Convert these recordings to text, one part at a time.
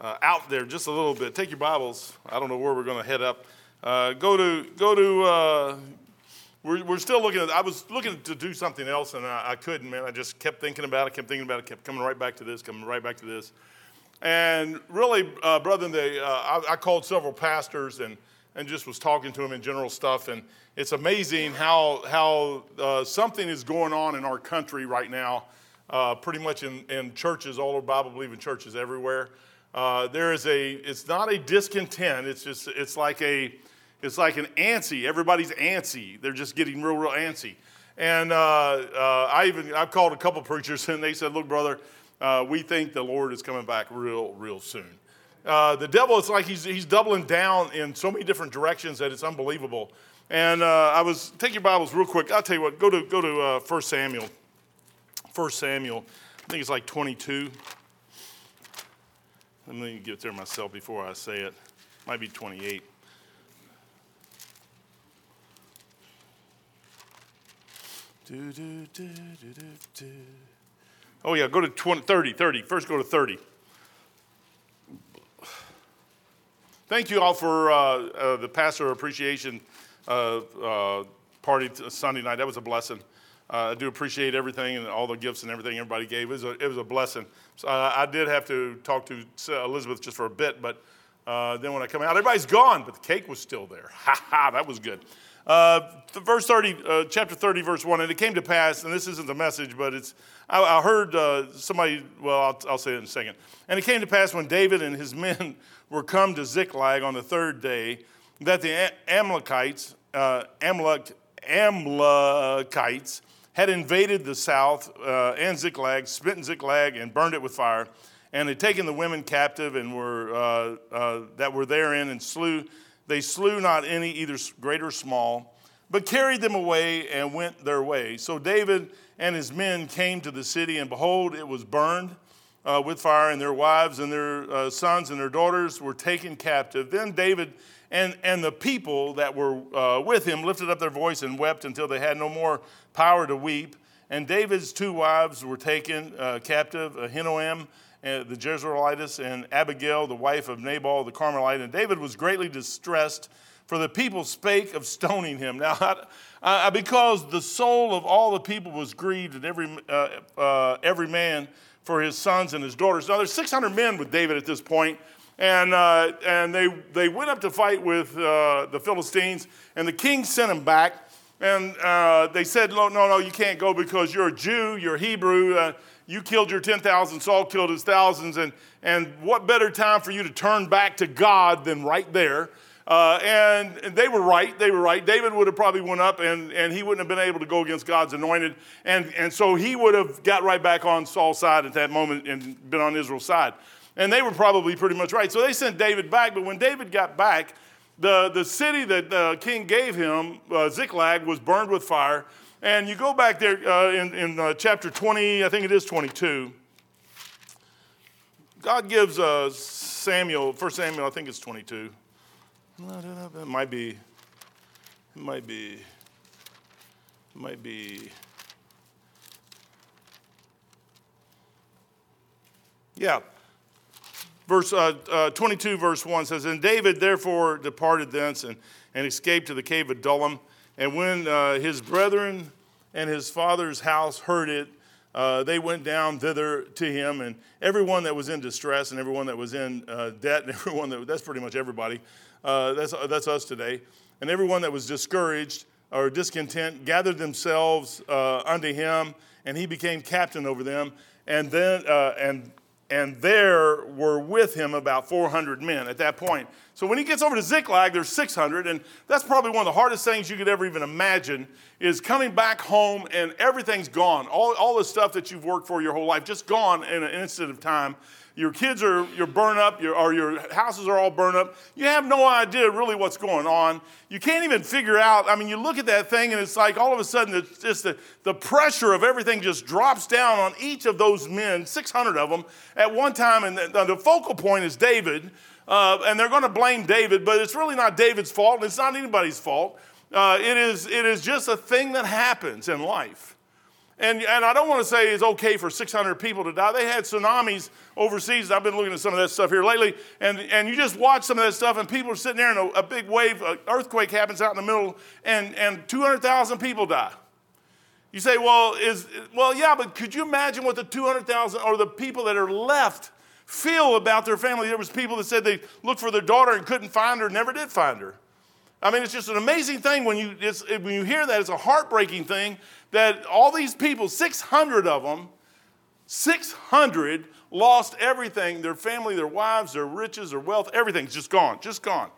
uh, out there just a little bit. Take your Bibles. I don't know where we're going to head up. Uh, go to go to. Uh, we're, we're still looking at. I was looking to do something else and I, I couldn't. Man, I just kept thinking about it. Kept thinking about it. Kept coming right back to this. Coming right back to this. And really, uh, brother, they, uh, I, I called several pastors and and just was talking to them in general stuff. And it's amazing how how uh, something is going on in our country right now. Uh, pretty much in, in churches, all of Bible believing churches everywhere. Uh, there is a, it's not a discontent. It's just, it's like a, it's like an antsy. Everybody's antsy. They're just getting real, real antsy. And uh, uh, I even, I've called a couple preachers and they said, look, brother, uh, we think the Lord is coming back real, real soon. Uh, the devil, it's like he's, he's doubling down in so many different directions that it's unbelievable. And I was, take your Bibles real quick. I'll tell you what, go to, go to uh, 1 Samuel. 1 Samuel, I think it's like 22. Let me get there myself before I say it. Might be 28. Do, do, do, oh, yeah, go to 20, 30, 30. First, go to 30. Thank you all for uh, uh, the pastor appreciation uh, uh party Sunday night. That was a blessing. Uh, I do appreciate everything and all the gifts and everything everybody gave. It was a, it was a blessing. So, uh, I did have to talk to Elizabeth just for a bit, but uh, then when I come out, everybody's gone, but the cake was still there. Ha ha, that was good. Uh, verse 30, uh, chapter 30, verse 1, and it came to pass, and this isn't the message, but it's, I, I heard uh, somebody, well, I'll, I'll, say it in a second. And it came to pass when David and his men were come to Ziklag on the third day, that the Amalekites, Amalek, Amalekites, had invaded the south uh, and Ziklag, smitten Ziklag, and burned it with fire, and had taken the women captive and were uh, uh, that were therein and slew. They slew not any, either great or small, but carried them away and went their way. So David and his men came to the city, and behold, it was burned. Uh, with fire, and their wives and their uh, sons and their daughters were taken captive. Then David and, and the people that were uh, with him lifted up their voice and wept until they had no more power to weep. And David's two wives were taken uh, captive Ahinoam, uh, the Jezreelitess, and Abigail, the wife of Nabal the Carmelite. And David was greatly distressed, for the people spake of stoning him. Now, I, I, because the soul of all the people was grieved, and every, uh, uh, every man for his sons and his daughters. Now, there's 600 men with David at this point, and, uh, and they, they went up to fight with uh, the Philistines, and the king sent them back. And uh, they said, no, no, no, you can't go because you're a Jew, you're Hebrew, uh, you killed your 10,000, Saul killed his thousands, and, and what better time for you to turn back to God than right there? Uh, and, and, they were right. They were right. David would have probably went up and, and he wouldn't have been able to go against God's anointed. And, and so he would have got right back on Saul's side at that moment and been on Israel's side. And they were probably pretty much right. So they sent David back. But when David got back, the, the city that the king gave him, uh, Ziklag, was burned with fire. And you go back there uh, in, in uh, chapter 20, I think it is 22. God gives uh, Samuel, 1 Samuel, I think it's 22. It might be, it might be, it might be. Yeah, verse uh, uh, 22, verse 1 says, And David therefore departed thence and, and escaped to the cave of Adullam. And when uh, his brethren and his father's house heard it, uh, they went down thither to him, and everyone that was in distress, and everyone that was in uh, debt, and everyone that that's pretty much everybody. Uh, that's, that's us today. And everyone that was discouraged or discontent gathered themselves unto him, and he became captain over them. And then, and and there were with him about 400 men at that point. So when he gets over to Ziklag, there's 600, and that's probably one of the hardest things you could ever even imagine is coming back home and everything's gone. All, all the stuff that you've worked for your whole life, just gone in an instant of time. Your kids are you're burned up, your, or your houses are all burned up. You have no idea really what's going on. You can't even figure out. I mean, you look at that thing and it's like all of a sudden it's just the, the pressure of everything just drops down on each of those men, 600 of them at one time. And the, the focal point is David. Uh, and they're going to blame David, but it's really not David's fault, and it's not anybody's fault. Uh, it, is, it is just a thing that happens in life. And, and I don't want to say it's okay for 600 people to die. They had tsunamis overseas. I've been looking at some of that stuff here lately. And, and you just watch some of that stuff, and people are sitting there, and a, a big wave, an earthquake happens out in the middle, and, and 200,000 people die. You say, well, is, well, yeah, but could you imagine what the 200,000 or the people that are left feel about their family? There was people that said they looked for their daughter and couldn't find her, never did find her. I mean, it's just an amazing thing when you, when you hear that. It's a heartbreaking thing that all these people, 600 of them, 600 lost everything their family, their wives, their riches, their wealth, everything's just gone, just gone.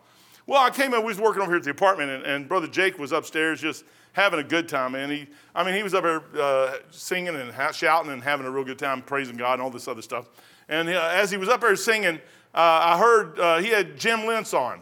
Well, I came in, we was working over here at the apartment, and, and Brother Jake was upstairs just having a good time, man. He, I mean, he was up there uh, singing and ha- shouting and having a real good time, praising God and all this other stuff. And uh, as he was up there singing, uh, I heard uh, he had Jim Lentz on.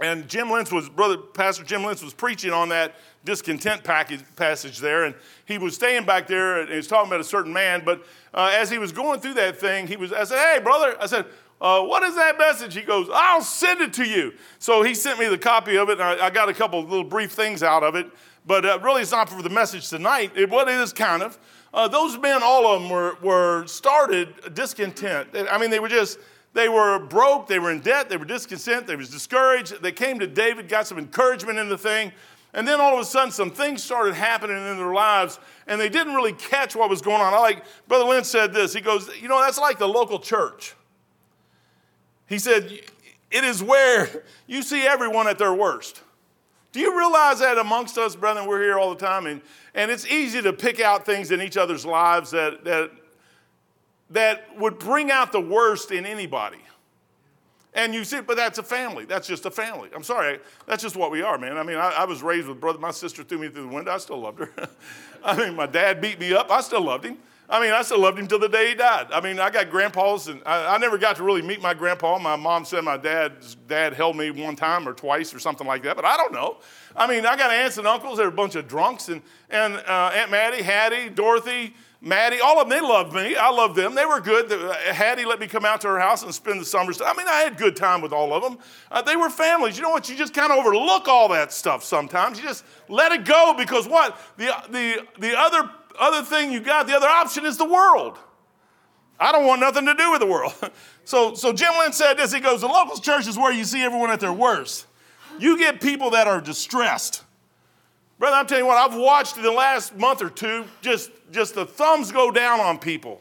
And Jim Lentz was, brother, Pastor Jim Lentz was preaching on that discontent package, passage there. And he was staying back there and he was talking about a certain man. But uh, as he was going through that thing, he was, I said, hey, brother, I said, uh, what is that message? He goes, I'll send it to you. So he sent me the copy of it, and I, I got a couple little brief things out of it. But uh, really, it's not for the message tonight. It, what it is kind of. Uh, those men, all of them, were, were started discontent. I mean, they were just, they were broke, they were in debt, they were discontent, they was discouraged. They came to David, got some encouragement in the thing, and then all of a sudden some things started happening in their lives, and they didn't really catch what was going on. I like Brother Lynn said this. He goes, you know, that's like the local church. He said, it is where you see everyone at their worst. Do you realize that amongst us, brethren, we're here all the time, and, and it's easy to pick out things in each other's lives that, that that would bring out the worst in anybody. And you see, but that's a family. That's just a family. I'm sorry. That's just what we are, man. I mean, I, I was raised with brother. My sister threw me through the window. I still loved her. I mean, my dad beat me up. I still loved him. I mean, I still loved him till the day he died. I mean, I got grandpas, and I, I, never got to really meet my grandpa. My mom said my dad's dad held me one time or twice or something like that, but I don't know. I mean, I got aunts and uncles. They're a bunch of drunks, and, and uh, Aunt Maddie, Hattie, Dorothy, Maddie, all of them, they loved me. I loved them. They were good. Uh, Hattie let me come out to her house and spend the summers. I mean, I had good time with all of them. Uh, they were families. You know what? You just kind of overlook all that stuff sometimes. You just let it go because what? The, the, the other, other thing you got, the other option is the world. I don't want nothing to do with the world. so, so Jim Lynn said this. He goes, the local church is where you see everyone at their worst. You get people that are distressed. Brother, I'm telling you what, I've watched in the last month or two just, just the thumbs go down on people.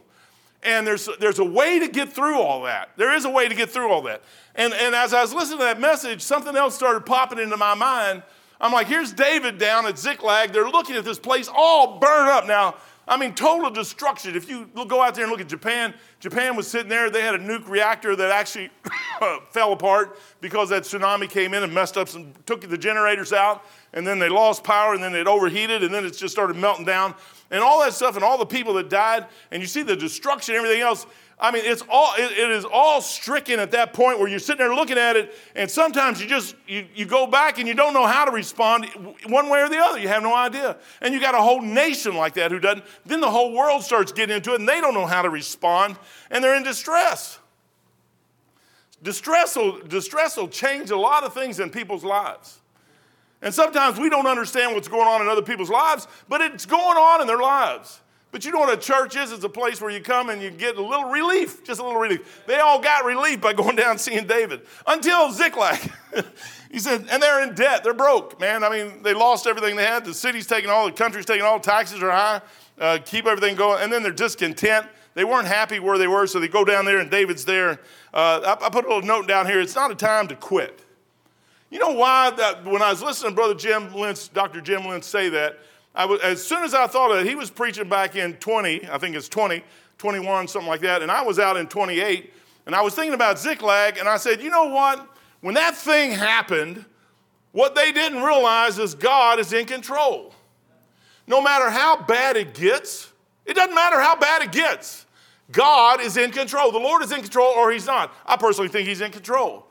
And there's, there's a way to get through all that. There is a way to get through all that. And, and as I was listening to that message, something else started popping into my mind. I'm like, here's David down at Ziklag. They're looking at this place all burned up. Now, I mean, total destruction. If you go out there and look at Japan, Japan was sitting there. They had a nuke reactor that actually fell apart because that tsunami came in and messed up some, took the generators out, and then they lost power, and then it overheated, and then it just started melting down. And all that stuff, and all the people that died, and you see the destruction, and everything else. I mean, it's all, it, it is all stricken at that point where you're sitting there looking at it, and sometimes you just, you, you go back and you don't know how to respond one way or the other. You have no idea. And you got a whole nation like that who doesn't. Then the whole world starts getting into it, and they don't know how to respond, and they're in distress. Distress will, distress will change a lot of things in people's lives. And sometimes we don't understand what's going on in other people's lives, but it's going on in their lives. But you know what a church is? It's a place where you come and you get a little relief, just a little relief. They all got relief by going down seeing David until Ziklag. he said, and they're in debt. They're broke, man. I mean, they lost everything they had. The city's taking all, the country's taking all, taxes are high, uh, keep everything going. And then they're discontent. They weren't happy where they were, so they go down there and David's there. Uh, I, I put a little note down here. It's not a time to quit. You know why that when I was listening to Brother Jim Lentz, Dr. Jim Lentz say that, I was, as soon as I thought of it, he was preaching back in 20, I think it's 20, 21, something like that, and I was out in 28, and I was thinking about Ziklag, and I said, you know what? When that thing happened, what they didn't realize is God is in control. No matter how bad it gets, it doesn't matter how bad it gets. God is in control. The Lord is in control or he's not. I personally think he's in control.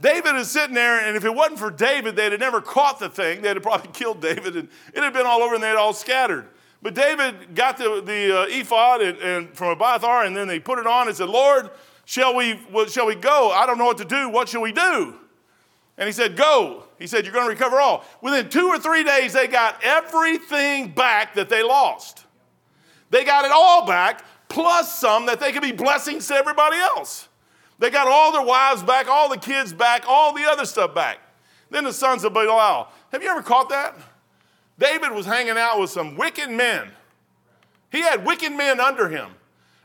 David is sitting there, and if it wasn't for David, they'd have never caught the thing. They'd have probably killed David, and it had been all over, and they'd all scattered. But David got the, the uh, ephod and, and from Abiathar, and then they put it on and said, Lord, shall we, shall we go? I don't know what to do. What shall we do? And he said, Go. He said, You're going to recover all. Within two or three days, they got everything back that they lost. They got it all back, plus some that they could be blessings to everybody else. They got all their wives back, all the kids back, all the other stuff back. Then the sons of Belial. Have you ever caught that? David was hanging out with some wicked men. He had wicked men under him.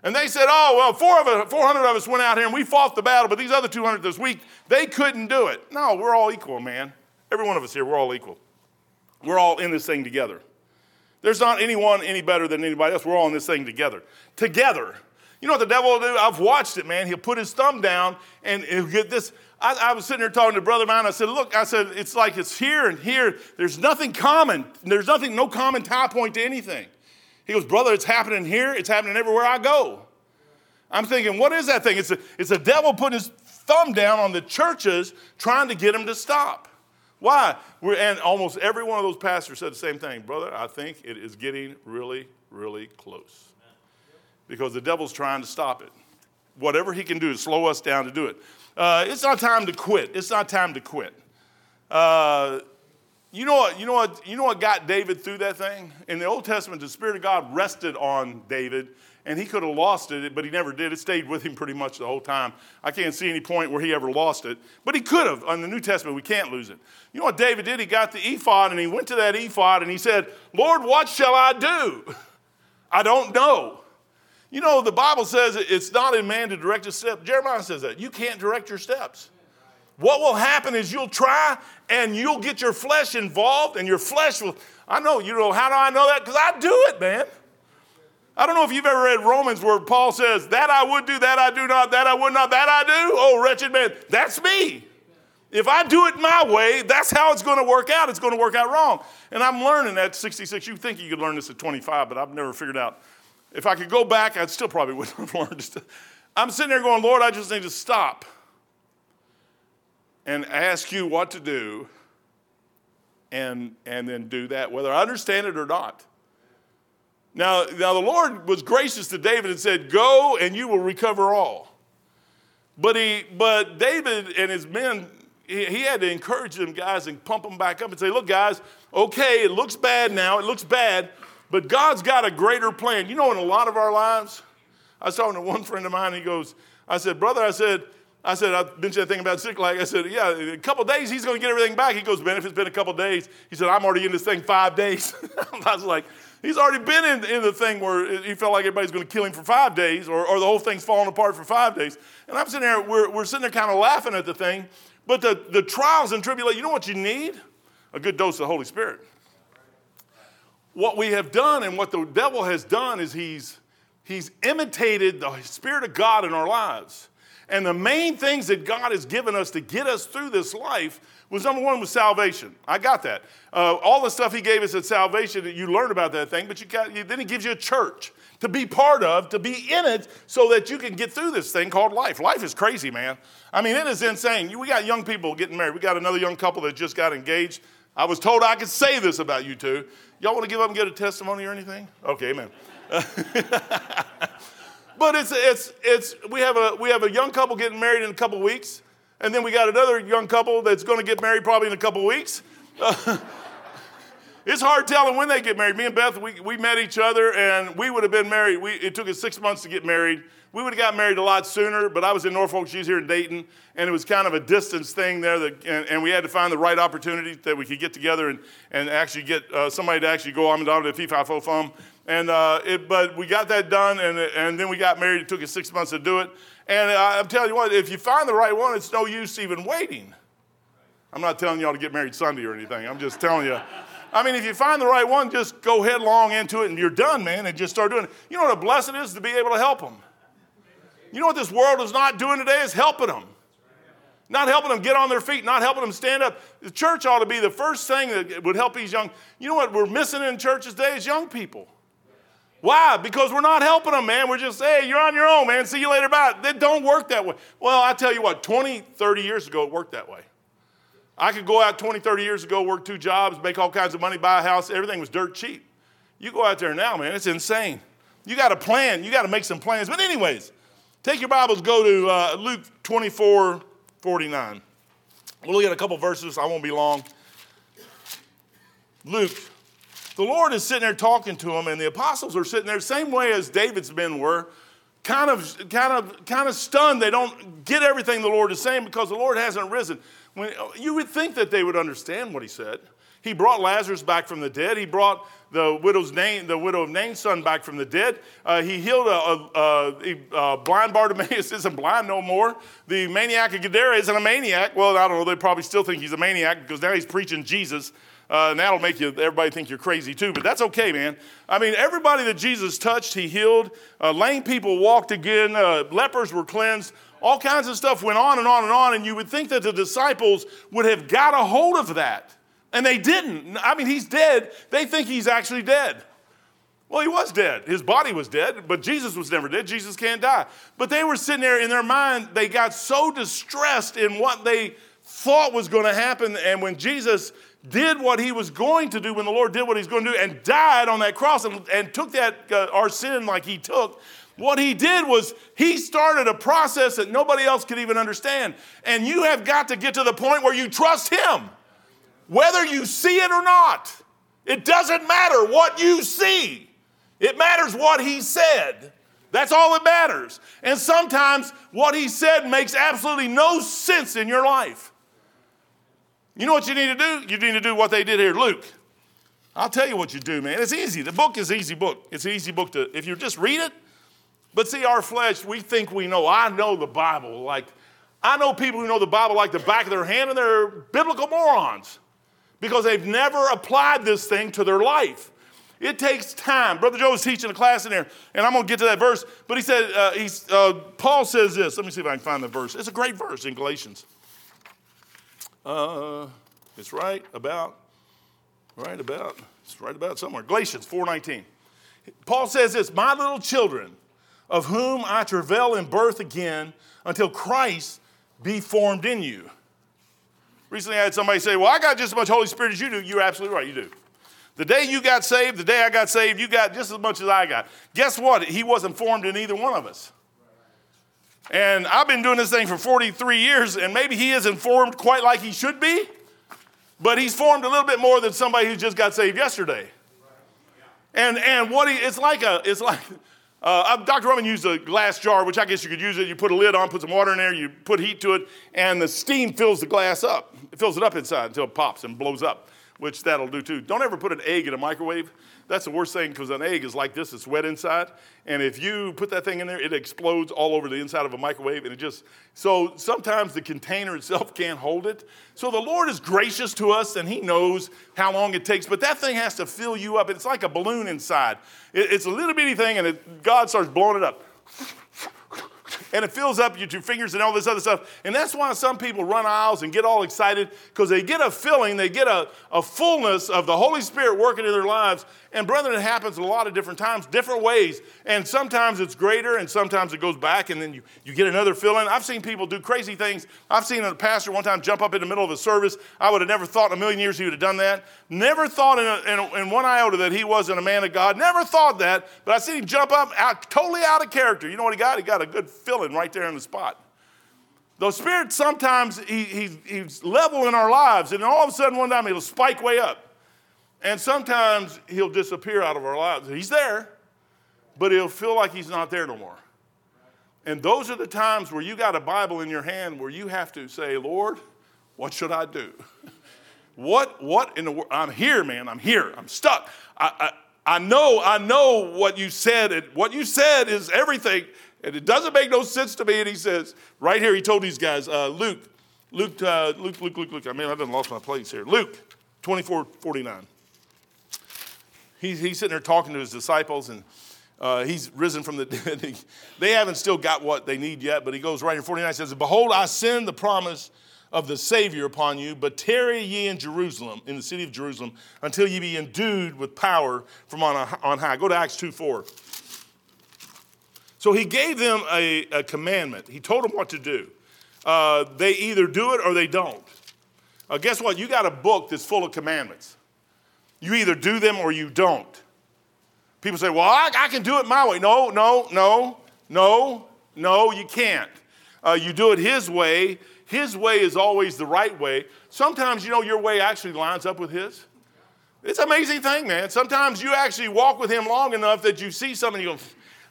And they said, oh, well, four of us, 400 of us went out here and we fought the battle, but these other 200 this week, they couldn't do it. No, we're all equal, man. Every one of us here, we're all equal. We're all in this thing together. There's not anyone any better than anybody else. We're all in this thing together. Together. You know what the devil will do? I've watched it, man. He'll put his thumb down and he'll get this. I, I, was sitting there talking to brother of mine. I said, Look, I said, it's like it's here and here. There's nothing common. There's nothing, no common tie point to anything. He goes, Brother, it's happening here. It's happening everywhere I go. I'm thinking, what is that thing? It's a, it's a devil putting his thumb down on the churches trying to get them to stop. Why? We're, and almost every one of those pastors said the same thing. Brother, I think it is getting really, really close. Because the devil's trying to stop it. Whatever he can do to slow us down to do it. Uh, it's not time to quit. It's not time to quit. Uh, you know what? You know what? You know what got David through that thing? In the Old Testament, the Spirit of God rested on David, and he could have lost it, but he never did. It stayed with him pretty much the whole time. I can't see any point where he ever lost it, but he could have. On the New Testament, we can't lose it. You know what David did? He got the ephod, and he went to that ephod, and he said, "Lord, what shall I do? I don't know." You know, the Bible says it's not in man to direct his steps. Jeremiah says that. You can't direct your steps. What will happen is you'll try and you'll get your flesh involved, and your flesh will. I know, you know, how do I know that? Because I do it, man. I don't know if you've ever read Romans where Paul says, That I would do, that I do not, that I would not, that I do. Oh, wretched man, that's me. If I do it my way, that's how it's going to work out. It's going to work out wrong. And I'm learning at 66. You think you could learn this at 25, but I've never figured out if I could go back, I still probably wouldn't have learned. I'm sitting there going, Lord, I just need to stop and ask you what to do and, and then do that, whether I understand it or not. Now, now, the Lord was gracious to David and said, Go and you will recover all. But, he, but David and his men, he, he had to encourage them guys and pump them back up and say, Look, guys, okay, it looks bad now, it looks bad, but God's got a greater plan. You know, in a lot of our lives, I was talking to one friend of mine, he goes, I said, brother, I said, I said, I mentioned that thing about Ziklag. I said, yeah, a couple days he's going to get everything back. He goes, Ben, if it's been a couple days, he said, I'm already in this thing five days. I was like, he's already been in, in the thing where he felt like everybody's going to kill him for five days or, or the whole thing's falling apart for five days. And I'm sitting there, we're, we're sitting there kind of laughing at the thing. But the, the trials and tribulations, you know what you need? A good dose of the Holy Spirit what we have done and what the devil has done is he's, he's imitated the Spirit of God in our lives. And the main things that God has given us to get us through this life was number one was salvation. I got that. Uh, all the stuff He gave us at salvation, you learn about that thing, but you got, then He gives you a church to be part of, to be in it, so that you can get through this thing called life. Life is crazy, man. I mean, it is insane. We got young people getting married. We got another young couple that just got engaged. I was told I could say this about you two. Y'all want to give up and get a testimony or anything? Okay, amen. but it's, it's, it's, we, have a, we have a young couple getting married in a couple weeks, and then we got another young couple that's going to get married probably in a couple weeks. it's hard telling when they get married. Me and Beth, we, we met each other, and we would have been married. We, it took us six months to get married. We would have got married a lot sooner, but I was in Norfolk, she's here in Dayton, and it was kind of a distance thing there, that, and, and, we had to find the right opportunity that we could get together and, and actually get uh, somebody to actually go down to the FIFA Fum. And, uh, it, but we got that done, and, and then we got married. It took us six months to do it. And I'm telling you what, if you find the right one, it's no use even waiting. I'm not telling y'all to get married Sunday or anything. I'm just telling you. I mean, if you find the right one, just go headlong into it and you're done, man, and just start doing it. You know what a blessing is to be able to help them. You know what this world is not doing today is helping them. Not helping them get on their feet, not helping them stand up. The church ought to be the first thing that would help these young. You know what we're missing in churches today is young people. Why? Because we're not helping them, man. We're just, hey, you're on your own, man. See you later. Bye. It don't work that way. Well, I tell you what, 20, 30 years ago, it worked that way. I could go out 20, 30 years ago, work two jobs, make all kinds of money, buy a house. Everything was dirt cheap. You go out there now, man, it's insane. You got to plan. You got to make some plans. But, anyways, Take your Bibles, go to uh, Luke 24 49. We'll look at a couple verses. I won't be long. Luke. The Lord is sitting there talking to him, and the apostles are sitting there, same way as David's men were, kind of, kind of, kind of stunned. They don't get everything the Lord is saying because the Lord hasn't risen. When, you would think that they would understand what he said. He brought Lazarus back from the dead. He brought the widow's name, the widow of Nain's son back from the dead. Uh, he healed a, a, a, a, blind Bartimaeus isn't blind no more. The maniac of Gadara isn't a maniac. Well, I don't know. They probably still think he's a maniac because now he's preaching Jesus. Uh, and that'll make you everybody think you're crazy too, but that's okay, man. I mean, everybody that Jesus touched, he healed. Uh, lame people walked again. Uh, lepers were cleansed. All kinds of stuff went on and on and on, and you would think that the disciples would have got a hold of that. And they didn't. I mean, he's dead. They think he's actually dead. Well, he was dead. His body was dead, but Jesus was never dead. Jesus can't die. But they were sitting there in their mind, they got so distressed in what they thought was going to happen. And when Jesus did what he was going to do, when the Lord did what he's going to do, and died on that cross and, and took that uh, our sin like he took, what he did was he started a process that nobody else could even understand. And you have got to get to the point where you trust him, whether you see it or not. It doesn't matter what you see, it matters what he said. That's all that matters. And sometimes what he said makes absolutely no sense in your life. You know what you need to do? You need to do what they did here. Luke, I'll tell you what you do, man. It's easy. The book is easy book. It's an easy book to, if you just read it. But see, our flesh, we think we know. I know the Bible. Like, I know people who know the Bible like the back of their hand, and they're biblical morons because they've never applied this thing to their life. It takes time. Brother Joe was teaching a class in there, and I'm going to get to that verse. But he said, uh, he's, uh, Paul says this. Let me see if I can find the verse. It's a great verse in Galatians. Uh, it's right about, right about, it's right about somewhere. Galatians 4.19. Paul says this, My little children, of whom I travail in birth again until Christ be formed in you. Recently I had somebody say, Well, I got just as much Holy Spirit as you do. You're absolutely right, you do. The day you got saved, the day I got saved, you got just as much as I got. Guess what? He wasn't formed in either one of us. And I've been doing this thing for 43 years, and maybe he isn't formed quite like he should be, but he's formed a little bit more than somebody who just got saved yesterday. And, and what he, it's like a, it's like, uh, Dr. Ruckman used a glass jar, which I guess you could use it. You put a lid on, put some water in there, you put heat to it, and the steam fills the glass up. It fills it up inside until it pops and blows up, which that'll do too. Don't ever put an egg in a microwave. That's the worst thing because an egg is like this, it's wet inside. And if you put that thing in there, it explodes all over the inside of a microwave. And it just, so sometimes the container itself can't hold it. So the Lord is gracious to us and He knows how long it takes, but that thing has to fill you up. It's like a balloon inside. it's a little bitty thing and it, God starts blowing it up and it fills up your fingers and all this other stuff. And that's why some people run aisles and get all excited because they get a filling, they get a, a fullness of the Holy Spirit working in their lives. And brethren, it happens a lot of different times, different ways. And sometimes it's greater and sometimes it goes back and then you, you get another filling. I've seen people do crazy things. I've seen a pastor one time jump up in the middle of a service. I would have never thought in a million years he would have done that. Never thought in, a, in, in one iota that he wasn't a man of God. Never thought that. But I seen him jump up out, totally out of character. You know what he got? He got a good filling right there in the spot. The Spirit sometimes he, he, he's level in our lives, and all of a sudden one time he'll spike way up. And sometimes he'll disappear out of our lives. He's there, but he'll feel like he's not there no more. And those are the times where you got a Bible in your hand where you have to say, Lord, what should I do? what, what in the world? I'm here, man. I'm here. I'm stuck. I, I, I know, I know what you said. And what you said is everything. And it doesn't make no sense to me. And he says, right here, he told these guys, uh, Luke, Luke, uh, Luke, Luke, Luke, Luke. I mean, I done lost my place here. Luke 24, 49 he's, he's sitting there talking to his disciples and uh, he's risen from the dead. they haven't still got what they need yet, but he goes right in 49 says, Behold, I send the promise of the Savior upon you, but tarry ye in Jerusalem, in the city of Jerusalem, until ye be endued with power from on, high. Go to Acts 2 4. So he gave them a, a commandment. He told them what to do. Uh, they either do it or they don't. Uh, guess what? You got a book that's full of commandments. You either do them or you don't. People say, well, I, I can do it my way. No, no, no, no, no, you can't. Uh, you do it His way. His way is always the right way. Sometimes, you know, your way actually lines up with His. It's an amazing thing, man. Sometimes you actually walk with Him long enough that you see something you go,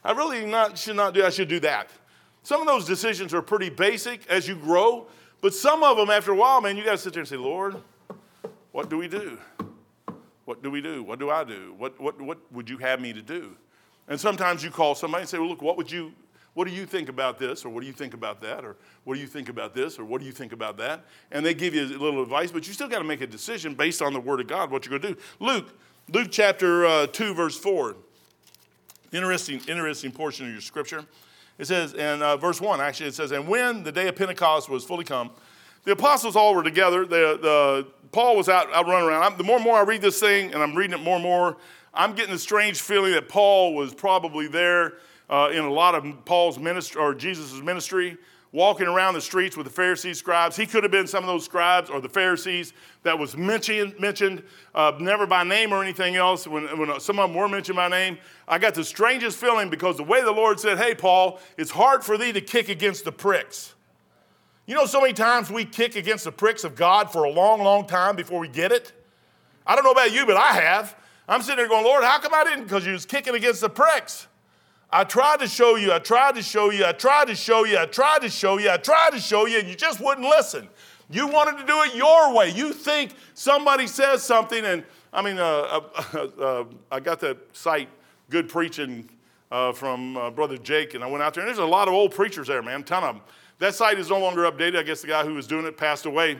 I really not, should not do, I should do that. Some of those decisions are pretty basic as you grow, but some of them, after a while, man, you got to sit there and say, Lord, what do we do? What do we do? What do I do? What, what, what would you have me to do? And sometimes you call somebody and say, well, look, what would you, what do you think about this? Or what do you think about that? Or what do you think about this? Or what do you think about that? And they give you a little advice, but you still got to make a decision based on the Word of God, what you're going to do. Luke, Luke chapter uh, 2, verse 4. Interesting, interesting portion of your scripture. It says, in uh, verse 1, actually, it says, And when the day of Pentecost was fully come, the apostles all were together. The, the, Paul was out, out running around. I'm, the more and more I read this thing, and I'm reading it more and more, I'm getting a strange feeling that Paul was probably there uh, in a lot of Paul's ministry or Jesus' ministry, walking around the streets with the Pharisees, scribes. He could have been some of those scribes or the Pharisees that was mentioned, mentioned uh, never by name or anything else. When, when some of them were mentioned by name, I got the strangest feeling because the way the Lord said, Hey, Paul, it's hard for thee to kick against the pricks. You know, so many times we kick against the pricks of God for a long, long time before we get it. I don't know about you, but I have. I'm sitting there going, Lord, how come I didn't? Because you was kicking against the pricks. I tried to show you, I tried to show you, I tried to show you, I tried to show you, I tried to show you, and you just wouldn't listen. You wanted to do it your way. You think somebody says something, and I mean, uh, uh, uh, I got that site, Good Preaching, uh, from uh, Brother Jake, and I went out there, and there's a lot of old preachers there, man, a ton of them. That site is no longer updated. I guess the guy who was doing it passed away,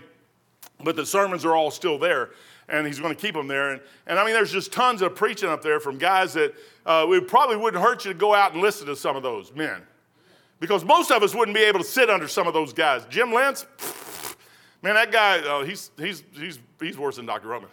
but the sermons are all still there and he's going to keep them there. And, and I mean, there's just tons of preaching up there from guys that uh, it probably wouldn't hurt you to go out and listen to some of those men. Because most of us wouldn't be able to sit under some of those guys. Jim Lentz, man, that guy, uh, he's, he's, he's, he's worse than Dr. Ruckman.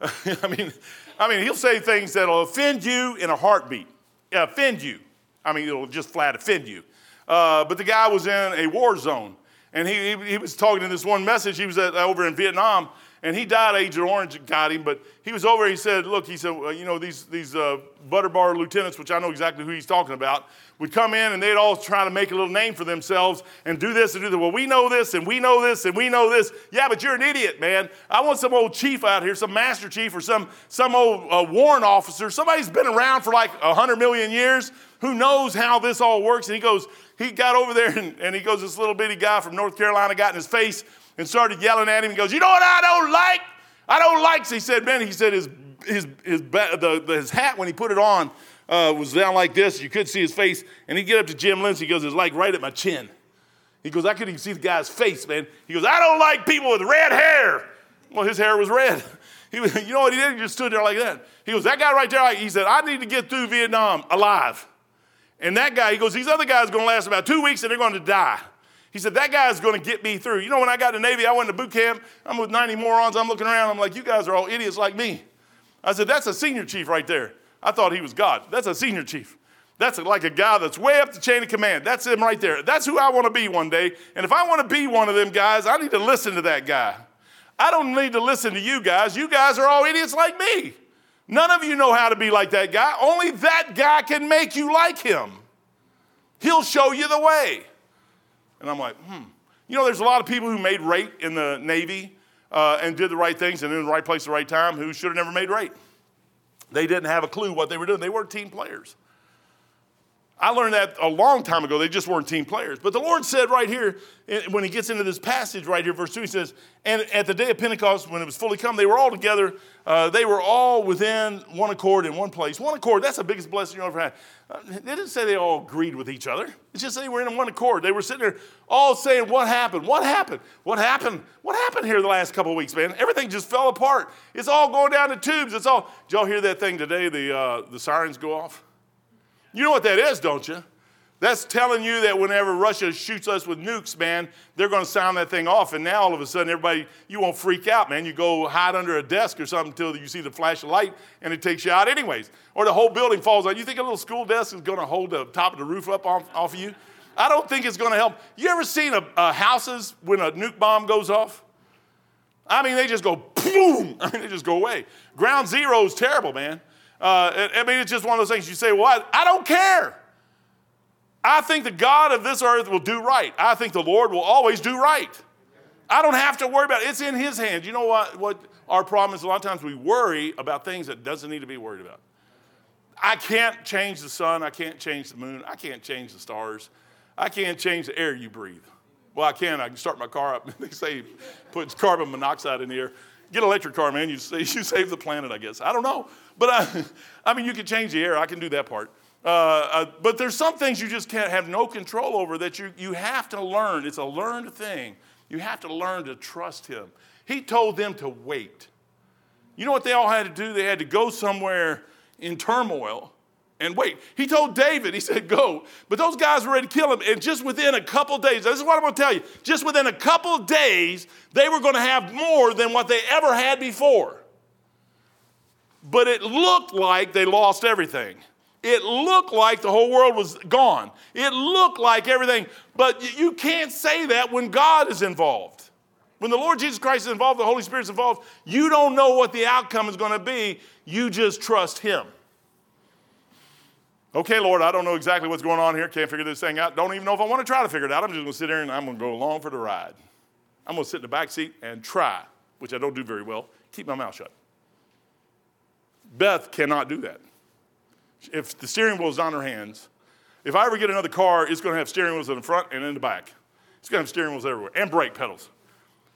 I, mean, I mean, he'll say things that'll offend you in a heartbeat. Offend you. I mean, it'll just flat offend you. Uh, but the guy was in a war zone. And he, he, he was talking in this one message. He was at, over in Vietnam and he died Agent Orange got him, but he was over. He said, "Look," he said, well, "You know these these uh, butter bar lieutenants, which I know exactly who he's talking about, would come in and they'd all try to make a little name for themselves and do this and do that. Well, we know this and we know this and we know this. Yeah, but you're an idiot, man. I want some old chief out here, some master chief or some some old uh, warrant officer, somebody's been around for like hundred million years, who knows how this all works." And he goes, he got over there and, and he goes, this little bitty guy from North Carolina got in his face and started yelling at him. He goes, You know what I don't like? I don't like. He said, Man, he said his, his, his, the, the, his hat, when he put it on, uh, was down like this. You could see his face. And he'd get up to Jim Lindsay. He goes, It's like right at my chin. He goes, I couldn't even see the guy's face, man. He goes, I don't like people with red hair. Well, his hair was red. He, was, you know what he did? He just stood there like that. He goes, That guy right there, he said, I need to get through Vietnam alive. And that guy, he goes, These other guys are going to last about two weeks and they're going to die. He said, That guy's going to get me through. You know, when I got to the Navy, I went to boot camp. I'm with 90 morons. I'm looking around. I'm like, You guys are all idiots like me. I said, That's a senior chief right there. I thought he was God. That's a senior chief. That's like a guy that's way up the chain of command. That's him right there. That's who I want to be one day. And if I want to be one of them guys, I need to listen to that guy. I don't need to listen to you guys. You guys are all idiots like me. None of you know how to be like that guy. Only that guy can make you like him. He'll show you the way. And I'm like, hmm. You know, there's a lot of people who made rate in the Navy uh, and did the right things and in the right place at the right time who should have never made rate. They didn't have a clue what they were doing. They weren't team players. I learned that a long time ago. They just weren't team players. But the Lord said right here, when he gets into this passage right here, verse 2, he says, And at the day of Pentecost, when it was fully come, they were all together. Uh, they were all within one accord in one place. One accord, that's the biggest blessing you ever had. Uh, they didn't say they all agreed with each other. It's just they were in one accord. They were sitting there all saying, What happened? What happened? What happened? What happened here the last couple of weeks, man? Everything just fell apart. It's all going down the tubes. It's all. Did y'all hear that thing today? The, uh, the sirens go off? You know what that is, don't you? That's telling you that whenever Russia shoots us with nukes, man, they're going to sound that thing off. And now all of a sudden, everybody, you won't freak out, man. You go hide under a desk or something until you see the flash of light and it takes you out, anyways. Or the whole building falls out. You think a little school desk is going to hold the top of the roof up off, off of you? I don't think it's going to help. You ever seen a, a houses when a nuke bomb goes off? I mean, they just go boom. I mean, they just go away. Ground zero is terrible, man. Uh, I mean, it's just one of those things you say, well, I, I don't care. I think the God of this earth will do right. I think the Lord will always do right. I don't have to worry about it. It's in His hands. You know what? What our problem is a lot of times we worry about things that doesn't need to be worried about. I can't change the sun. I can't change the moon. I can't change the stars. I can't change the air you breathe. Well, I can. I can start my car up. And they say puts carbon monoxide in the air. Get an electric car, man. You, you save the planet, I guess. I don't know. But I, I mean, you can change the air. I can do that part. Uh, uh, but there's some things you just can't have no control over that you, you have to learn. It's a learned thing. You have to learn to trust Him. He told them to wait. You know what they all had to do? They had to go somewhere in turmoil and wait. He told David, he said, go. But those guys were ready to kill him. And just within a couple days, this is what I'm going to tell you. Just within a couple days, they were going to have more than what they ever had before. But it looked like they lost everything. It looked like the whole world was gone. It looked like everything. But you can't say that when God is involved. When the Lord Jesus Christ is involved, the Holy Spirit is involved, you don't know what the outcome is going to be. You just trust Him. Okay, Lord, I don't know exactly what's going on here. Can't figure this thing out. Don't even know if I want to try to figure it out. I'm just going to sit there and I'm going to go along for the ride. I'm going to sit in the back seat and try, which I don't do very well, keep my mouth shut. Beth cannot do that. If the steering wheel is on her hands, if I ever get another car, it's going to have steering wheels in the front and in the back. It's going to have steering wheels everywhere and brake pedals.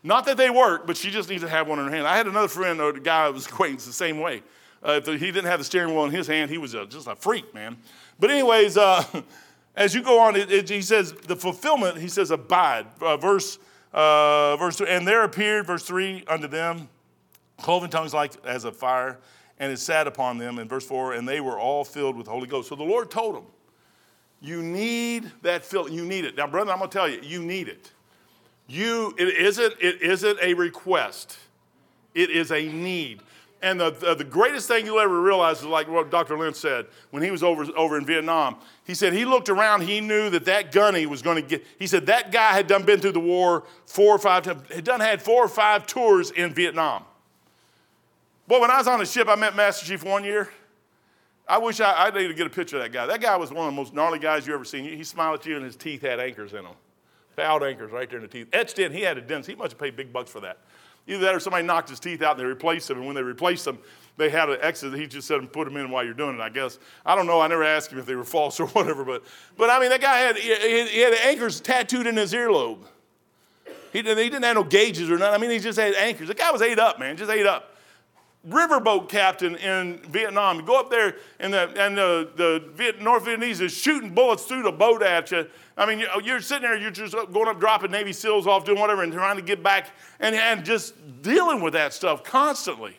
Not that they work, but she just needs to have one in her hand. I had another friend, or a guy I was acquaintance, the same way. Uh, if he didn't have the steering wheel in his hand, he was a, just a freak, man. But, anyways, uh, as you go on, it, it, he says the fulfillment, he says, abide. Uh, verse, uh, verse two, and there appeared, verse 3, unto them cloven tongues like as a fire, and it sat upon them. In verse 4, and they were all filled with the Holy Ghost. So the Lord told them, You need that fill. You need it. Now, brother, I'm going to tell you, you need it. You, it isn't, it isn't a request, it is a need. And the, the, the, greatest thing you'll ever realize is like what Dr. Lynch said when he was over, over in Vietnam. He said he looked around, he knew that that gunny was going to get, he said that guy had done been through the war four or five times, had done had four or five tours in Vietnam. Boy, when I was on the ship, I met Master Chief one year. I wish I, I need to get a picture of that guy. That guy was one of the most gnarly guys you ever seen. He smiled at you and his teeth had anchors in them. Fouled anchors right there in the teeth. Etched in, he had a dent. He must have paid big bucks for that. Either that or somebody knocked his teeth out and they replaced them. And when they replaced them, they had an exit. He just said, put them in while you're doing it, I guess. I don't know. I never asked him if they were false or whatever. But, but I mean, that guy had, he, had anchors tattooed in his earlobe. He, he didn't have no gauges or nothing. I mean, he just had anchors. The guy was ate up, man, just ate up riverboat captain in Vietnam. You go up there and the, and the, the Viet, North Vietnamese is shooting bullets through the boat at you. I mean, you're sitting there, you're just going up, dropping Navy SEALs off, doing whatever, and trying to get back and, and just dealing with that stuff constantly.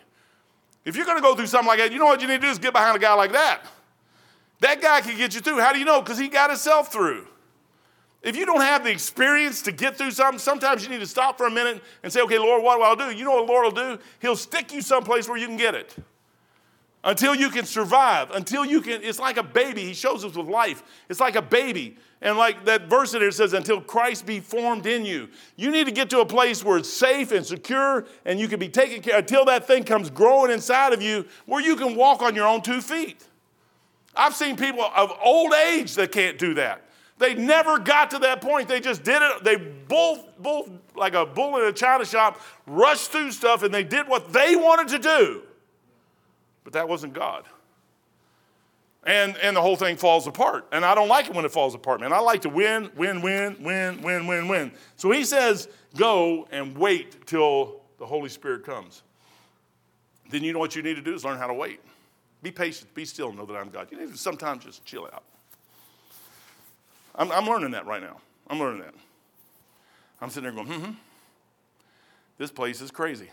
If you're going to go through something like that, you know what you need to do is get behind a guy like that. That guy can get you through. How do you know? Because he got himself through. If you don't have the experience to get through something, sometimes you need to stop for a minute and say, okay, Lord, what do I do? You know what the Lord will do? He'll stick you someplace where you can get it. Until you can survive, until you can, it's like a baby. He shows us with life. It's like a baby. And like that verse in there says, until Christ be formed in you. You need to get to a place where it's safe and secure and you can be taken care of until that thing comes growing inside of you where you can walk on your own two feet. I've seen people of old age that can't do that. They never got to that point. They just did it. They both, both like a bull in a china shop, rushed through stuff and they did what they wanted to do. But that wasn't God. And, and the whole thing falls apart. And I don't like it when it falls apart, man. I like to win, win, win, win, win, win, win. So he says, go and wait till the Holy Spirit comes. Then you know what you need to do is learn how to wait. Be patient, be still, know that I'm God. You need to sometimes just chill out. I'm, I'm learning that right now. I'm learning that. I'm sitting there going, hmm, this place is crazy.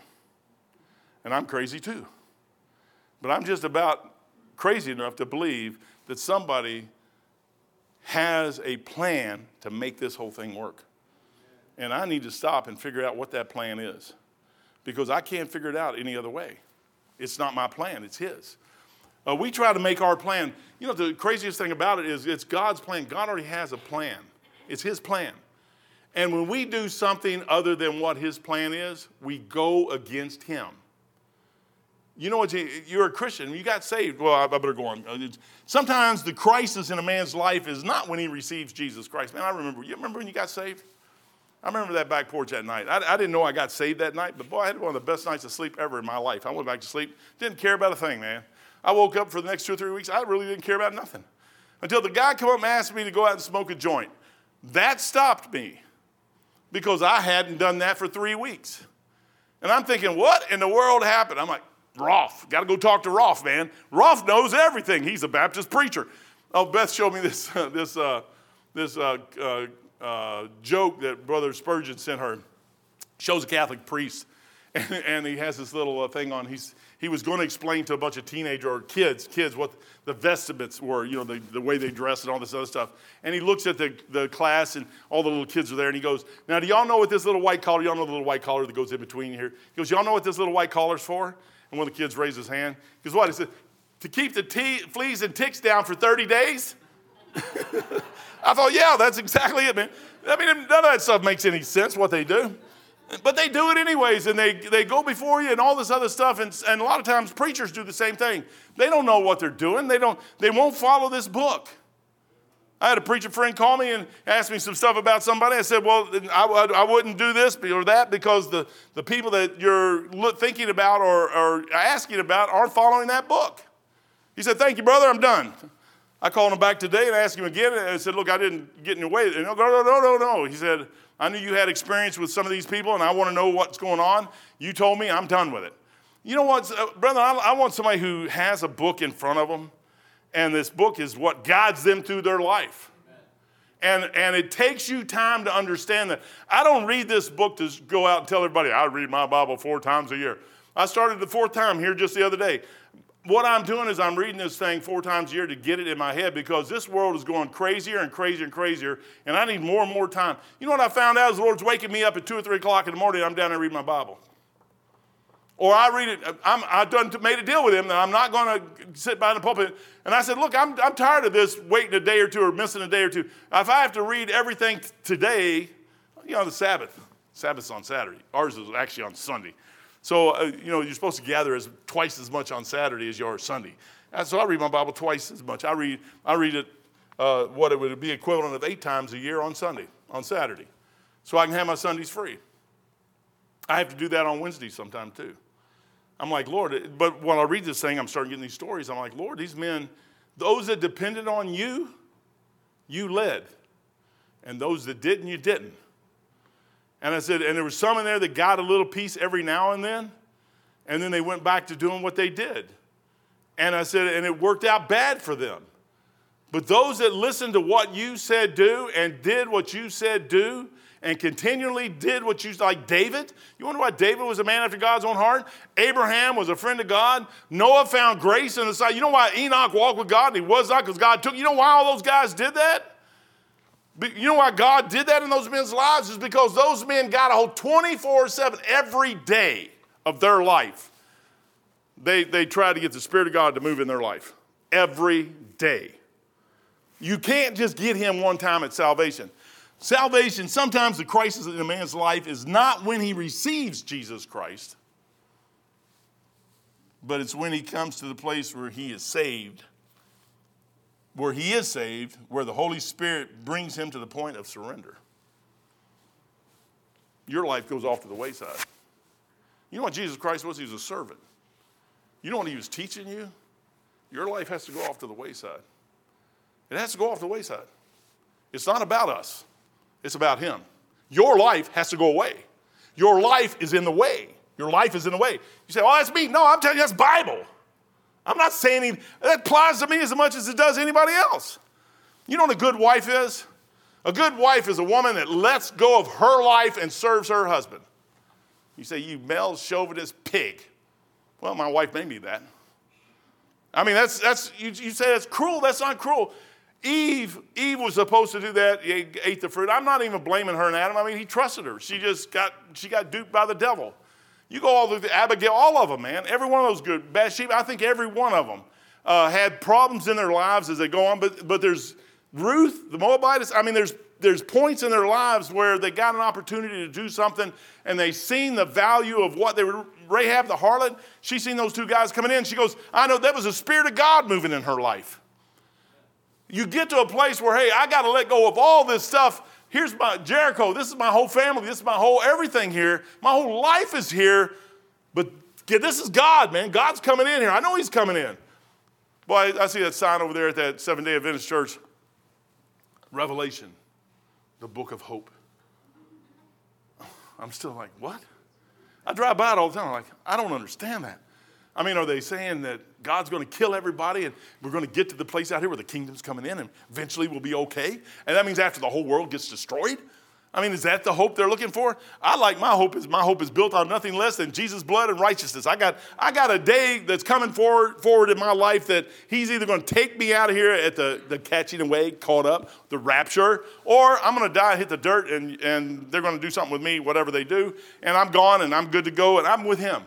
And I'm crazy too. But I'm just about crazy enough to believe that somebody has a plan to make this whole thing work. And I need to stop and figure out what that plan is because I can't figure it out any other way. It's not my plan, it's His. Uh, we try to make our plan. You know, the craziest thing about it is it's God's plan. God already has a plan, it's His plan. And when we do something other than what His plan is, we go against Him. you know what? You're a Christian. You got saved. Well, I better go on. Uh, sometimes the crisis in a man's life is not when he receives Jesus Christ. Man, I remember. You remember when you got saved? I remember that back porch that night. I, I, didn't know I got saved that night, but boy, I had one of the best nights of sleep ever in my life. I went back to sleep, didn't care about a thing, man. I woke up for the next two or three weeks, I really didn't care about nothing. Until the guy come up and asked me to go out and smoke a joint. That stopped me because I hadn't done that for three weeks. And I'm thinking, what in the world happened? I'm like, Rolf, got to go talk to Rolf, man. Rolf knows everything. He's a Baptist preacher. Oh, Beth showed me this, uh, this, uh, this uh, uh joke that Brother Spurgeon sent her. Shows a Catholic priest, and, and he has this little uh, thing on. He's, he was going to explain to a bunch of teenager or kids, kids, what the vestments were, you know, the, the way they dress and all this other stuff. And he looks at the, the class, and all the little kids are there, and he goes, Now, do y'all know what this little white collar, y'all know the little white collar that goes in between here? He goes, Y'all know what this little white collar's for? And one of the kids raised his hand. He goes, What? He said, To keep the fleas and ticks down for 30 days? I thought, yeah, that's exactly it, man. I mean, none of that stuff makes any sense, what they do. But they do it anyways, and they, they go before you and all this other stuff. And, and a lot of times preachers do the same thing. They don't know what they're doing, they, don't, they won't follow this book. I had a preacher friend call me and ask me some stuff about somebody. I said, Well, I, I wouldn't do this or that because the, the people that you're thinking about or, or asking about aren't following that book. He said, Thank you, brother, I'm done. I called him back today and asked him again, and I said, Look, I didn't get in your way. And no, no, no, no, no. He said, I knew you had experience with some of these people, and I want to know what's going on. You told me, I'm done with it. You know what, uh, brother? I, I want somebody who has a book in front of them, and this book is what guides them through their life. And, and it takes you time to understand that. I don't read this book to go out and tell everybody, I read my Bible four times a year. I started the fourth time here just the other day what I'm doing is I'm reading this thing four times a year to get it in my head because this world is going crazier and crazier and crazier, and I need more and more time. You know what I found out is the Lord's waking me up at two or three o'clock in the morning. I'm down there reading my Bible. Or I read it. I'm, I've done made a deal with him that I'm not going to sit by the pulpit. And I said, look, I'm, I'm tired of this waiting a day or two or missing a day or two. If I have to read everything today, you know, the Sabbath. Sabbath's on Saturday. Ours is actually on Sunday. So, uh, you know, you're supposed to gather as twice as much on Saturday as you are Sunday. And so I read my Bible twice as much. I read, I read it uh, what it would be equivalent of eight times a year on Sunday, on Saturday. So I can have my Sundays free. I have to do that on Wednesdays sometime too. I'm like, Lord, but when I read this thing, I'm starting getting these stories. I'm like, Lord, these men, those that depended on you, you led. And those that didn't, you didn't. And I said, and there was some in there that got a little piece every now and then, and then they went back to doing what they did. And I said, and it worked out bad for them. But those that listened to what you said do and did what you said do and continually did what you said, like David. You wonder why David was a man after God's own heart? Abraham was a friend of God. Noah found grace in the sight. You know why Enoch walked with God and he was not because God took. You know why all those guys did that? You know why God did that in those men's lives? Is because those men got a hold 24 7 every day of their life. They, they tried to get the Spirit of God to move in their life every day. You can't just get Him one time at salvation. Salvation, sometimes the crisis in a man's life is not when he receives Jesus Christ, but it's when he comes to the place where he is saved where he is saved, where the Holy Spirit brings him to the point of surrender. Your life goes off to the wayside. You know what Jesus Christ was? He was a servant. You know what he was teaching you? Your life has to go off to the wayside. It has to go off the wayside. It's not about us, it's about him. Your life has to go away. Your life is in the way. Your life is in the way. You say, oh, that's me. No, I'm telling you, that's Bible. I'm not saying he, that applies to me as much as it does anybody else. You know what a good wife is? A good wife is a woman that lets go of her life and serves her husband. You say, you male chauvinist pig. Well, my wife made me that. I mean, that's, that's you, you say that's cruel. That's not cruel. Eve, Eve was supposed to do that. He ate the fruit. I'm not even blaming her and Adam. I mean, he trusted her. She just got, she got duped by the devil. You go all the way Abigail, all of them, man. Every one of those good. Bathsheba, I think every one of them uh, had problems in their lives as they go on. But, but there's Ruth, the Moabitess, I mean, there's, there's points in their lives where they got an opportunity to do something and they seen the value of what they were Rahab the harlot, she seen those two guys coming in. She goes, I know that was the Spirit of God moving in her life. You get to a place where, hey, I got to let go of all this stuff. Here's my Jericho. This is my whole family. This is my whole everything here. My whole life is here. But this is God, man. God's coming in here. I know He's coming in. Boy, I see that sign over there at that Seven Day Adventist Church. Revelation, the book of hope. I'm still like, what? I drive by it all the time. I'm like, I don't understand that. I mean, are they saying that God's going to kill everybody and we're going to get to the place out here where the kingdom's coming in and eventually we'll be okay? And that means after the whole world gets destroyed? I mean, is that the hope they're looking for? I like my hope is my hope is built on nothing less than Jesus' blood and righteousness. I got I got a day that's coming forward forward in my life that He's either going to take me out of here at the, the catching away, caught up, the rapture, or I'm going to die, hit the dirt, and, and they're going to do something with me, whatever they do, and I'm gone and I'm good to go and I'm with Him.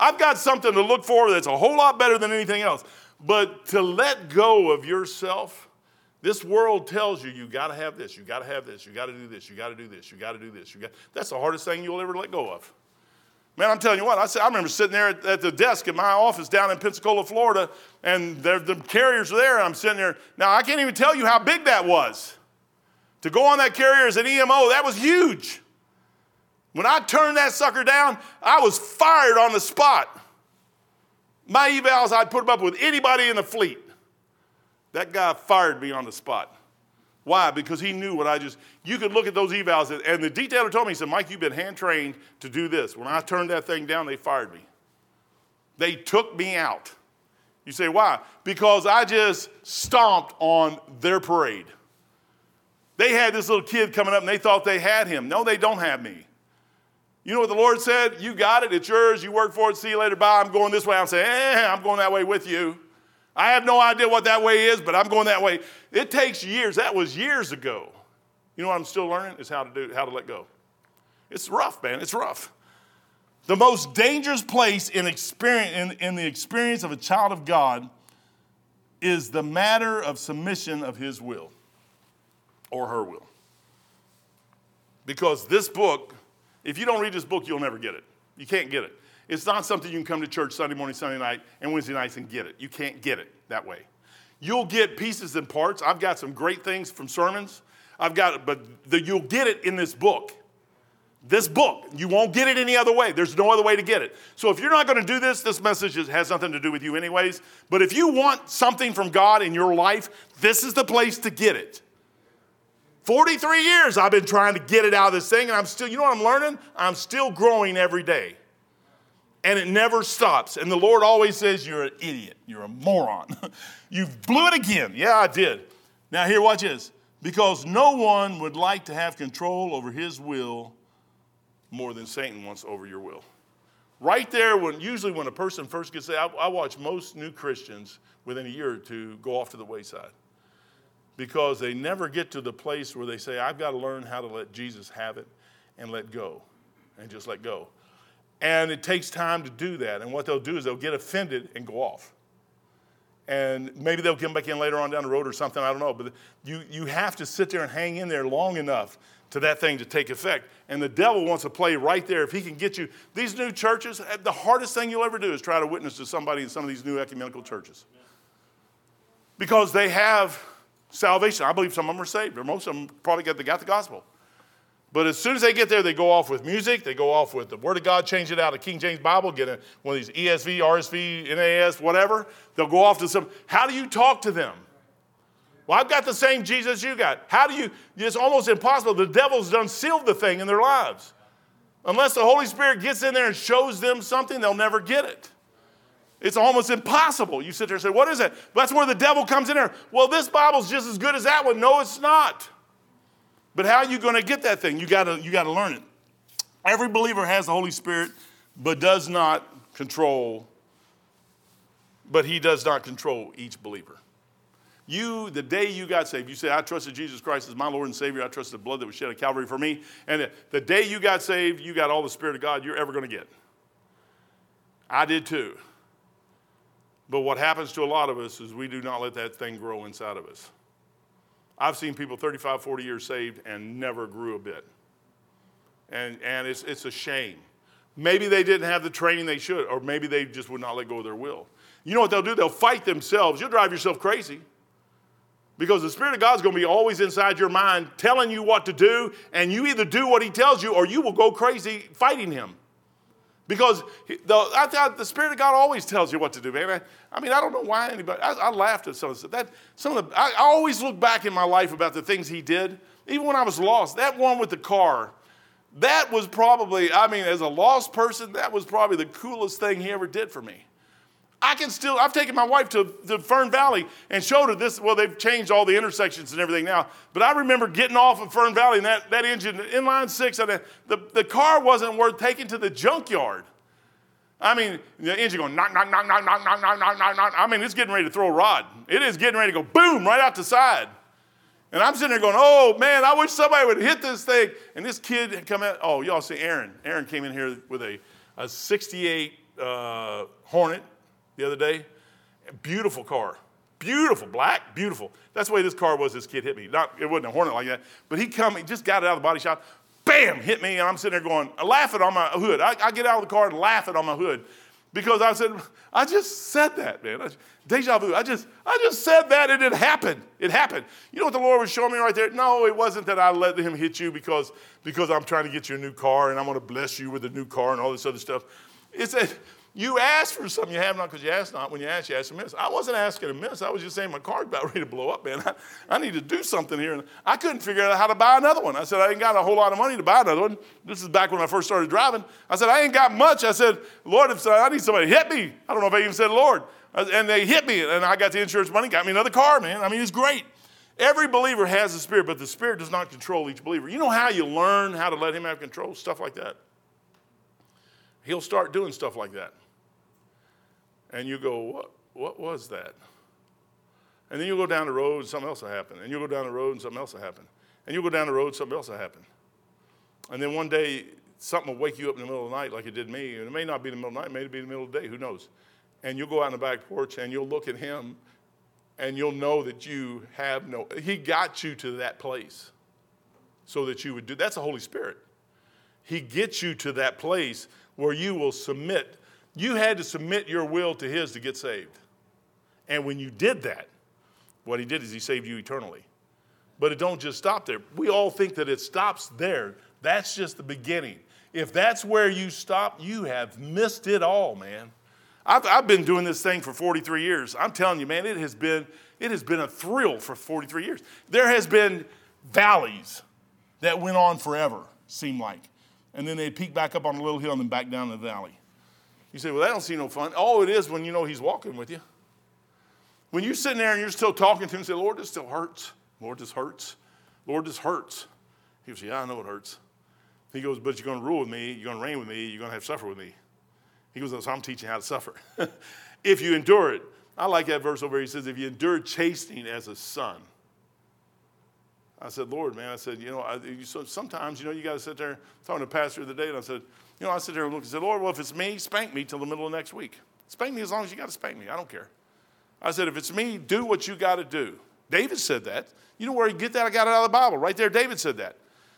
I've got something to look for that's a whole lot better than anything else. But to let go of yourself this world tells you you got to have this, you got to have this, you got to do this, you got to do this, you got to do this. You got that's the hardest thing you'll ever let go of. Man, I'm telling you what, I, said, I remember sitting there at, at, the desk in my office down in Pensacola, Florida, and the carriers are there, and I'm sitting there. Now, I can't even tell you how big that was. To go on that carrier as an EMO, that was huge. When I turned that sucker down, I was fired on the spot. My evals, I'd put them up with anybody in the fleet. That guy fired me on the spot. Why? Because he knew what I just, you could look at those evals, and the detailer told me, he said, Mike, you've been hand trained to do this. When I turned that thing down, they fired me. They took me out. You say, why? Because I just stomped on their parade. They had this little kid coming up and they thought they had him. No, they don't have me. You know what the Lord said? You got it, it's yours, you work for it, see you later, bye. I'm going this way. I'm saying, eh, I'm going that way with you. I have no idea what that way is, but I'm going that way. It takes years. That was years ago. You know what I'm still learning is how to do how to let go. It's rough, man. It's rough. The most dangerous place in, experience, in, in the experience of a child of God is the matter of submission of his will or her will. Because this book, if you don't read this book, you'll never get it. You can't get it. It's not something you can come to church Sunday morning, Sunday night, and Wednesday nights and get it. You can't get it that way. You'll get pieces and parts. I've got some great things from sermons. I've got, but the, you'll get it in this book. This book, you won't get it any other way. There's no other way to get it. So if you're not going to do this, this message has nothing to do with you, anyways. But if you want something from God in your life, this is the place to get it. 43 years I've been trying to get it out of this thing, and I'm still, you know what I'm learning? I'm still growing every day and it never stops. And the Lord always says, You're an idiot. You're a moron. you blew it again. Yeah, I did. Now, here, watch this. Because no one would like to have control over his will more than Satan wants over your will. Right there, when usually when a person first gets saved, I, I watch most new Christians within a year or two go off to the wayside because they never get to the place where they say, I've got to learn how to let Jesus have it and let go and just let go. And it takes time to do that. And what they'll do is they'll get offended and go off. And maybe they'll come back in later on down the road or something, I don't know. But you, you have to sit there and hang in there long enough to that thing to take effect. And the devil wants to play right there. If he can get you, these new churches, eh, the hardest thing you'll ever do is try to witness to somebody in some of these new ecumenical churches. Because they have salvation. I believe some of them are saved, or most of them probably got, they got the gospel. But as soon as they get there, they go off with music. They go off with the Word of God, change it out of King James Bible, get a, one of these ESV, RSV, NAS, whatever. They'll go off to some. How do you talk to them? Well, I've got the same Jesus you got. How do you? It's almost impossible. The devil's done sealed the thing in their lives. Unless the Holy Spirit gets in there and shows them something, they'll never get it. It's almost impossible. You sit there and say, What is it? That's where the devil comes in there. Well, this Bible's just as good as that one. No, it's not. But how are you going to get that thing? You got you got to learn it. Every believer has the Holy Spirit, but does not control, but he does not control each believer. You, the day you got saved, you said, I trusted Jesus Christ as my Lord and Savior. I trusted the blood that was shed at Calvary for me. And the day you got saved, you got all the Spirit of God you're ever going to get. I did too. But what happens to a lot of us is we do not let that thing grow inside of us. I've seen people 35, 40 years saved and never grew a bit. And, and it's, it's a shame. Maybe they didn't have the training they should, or maybe they just would not let go of their will. You know what they'll do? They'll fight themselves. You'll drive yourself crazy. Because the Spirit of God's going to be always inside your mind telling you what to do, and you either do what He tells you or you will go crazy fighting Him. Because the, I the Spirit of God always tells you what to do, man. I, I mean, I don't know why anybody, I, I laughed at some of that. Some of the, I, I always look back in my life about the things He did, even when I was lost. That one with the car, that was probably, I mean, as a lost person, that was probably the coolest thing He ever did for me. I can still, I've taken my wife to, to Fern Valley and showed her this. Well, they've changed all the intersections and everything now. But I remember getting off of Fern Valley and that, that engine, inline six, and the, the car wasn't worth taking to the junkyard. I mean, the engine going knock, knock, knock, knock, knock, knock, knock, knock, knock, knock. I mean, it's getting ready to throw a rod. It is getting ready to go boom right out the side. And I'm sitting there going, oh man, I wish somebody would hit this thing. And this kid had come out. Oh, y'all see Aaron. Aaron came in here with a, a 68 uh, Hornet the other day. Beautiful car. Beautiful, black, beautiful. That's the way this car was. This kid hit me. Not, it wasn't a Hornet like that, but he come, he just got it out of the body shop. Bam, hit me, and I'm sitting there going, laughing on my hood. I, I get out of the car and laughing on my hood because I said, I just said that, man. Deja vu. I just, I just said that and it happened. It happened. You know what the Lord was showing me right there? No, it wasn't that I let him hit you because, because I'm trying to get you a new car and I'm going to bless you with a new car and all this other stuff. It's that you ask for something you have not because you ask not. When you ask, you ask to miss. I wasn't asking to miss. I was just saying my car's about ready to blow up, man. I, I need to do something here. And I couldn't figure out how to buy another one. I said, I ain't got a whole lot of money to buy another one. This is back when I first started driving. I said, I ain't got much. I said, Lord, if I need somebody to hit me. I don't know if I even said Lord. And they hit me, and I got the insurance money, got me another car, man. I mean, it's great. Every believer has a spirit, but the spirit does not control each believer. You know how you learn how to let him have control? Stuff like that. He'll start doing stuff like that and you go, what, what was that? And then you go down the road and something else will happen. And you go down the road and something else will happen. And you go down the road and something else will happen. And then one day, something will wake you up in the middle of the night like it did me. And it may not be in the middle of the night, it may be in the middle of the day, who knows? And you'll go out on the back porch and you'll look at him and you'll know that you have no, he got you to that place so that you would do, that's the Holy Spirit. He gets you to that place where you will submit you had to submit your will to His to get saved. And when you did that, what He did is He saved you eternally. But it don't just stop there. We all think that it stops there. That's just the beginning. If that's where you stop, you have missed it all, man. I've, I've been doing this thing for 43 years. I'm telling you, man, it has been it has been a thrill for 43 years. There has been valleys that went on forever, seemed like. And then they'd peak back up on a little hill and then back down the valley. You say, well, that don't seem no fun. Oh, it is when you know he's walking with you. When you're sitting there and you're still talking to him say, Lord, this still hurts. Lord, this hurts. Lord, this hurts. He goes, yeah, I know it hurts. He goes, but you're going to rule with me. You're going to reign with me. You're going to have suffer with me. He goes, so I'm teaching how to suffer. if you endure it. I like that verse over here. He says, if you endure chastening as a son. I said, Lord, man, I said, you know, I, you, so sometimes, you know, you got to sit there talking to pastor of the day, and I said, you know, I sit there and look and say, Lord, well, if it's me, spank me till the middle of next week. Spank me as long as you got to spank me. I don't care. I said, if it's me, do what you got to do. David said that. You know where you get that? I got it out of the Bible. Right there, David said that.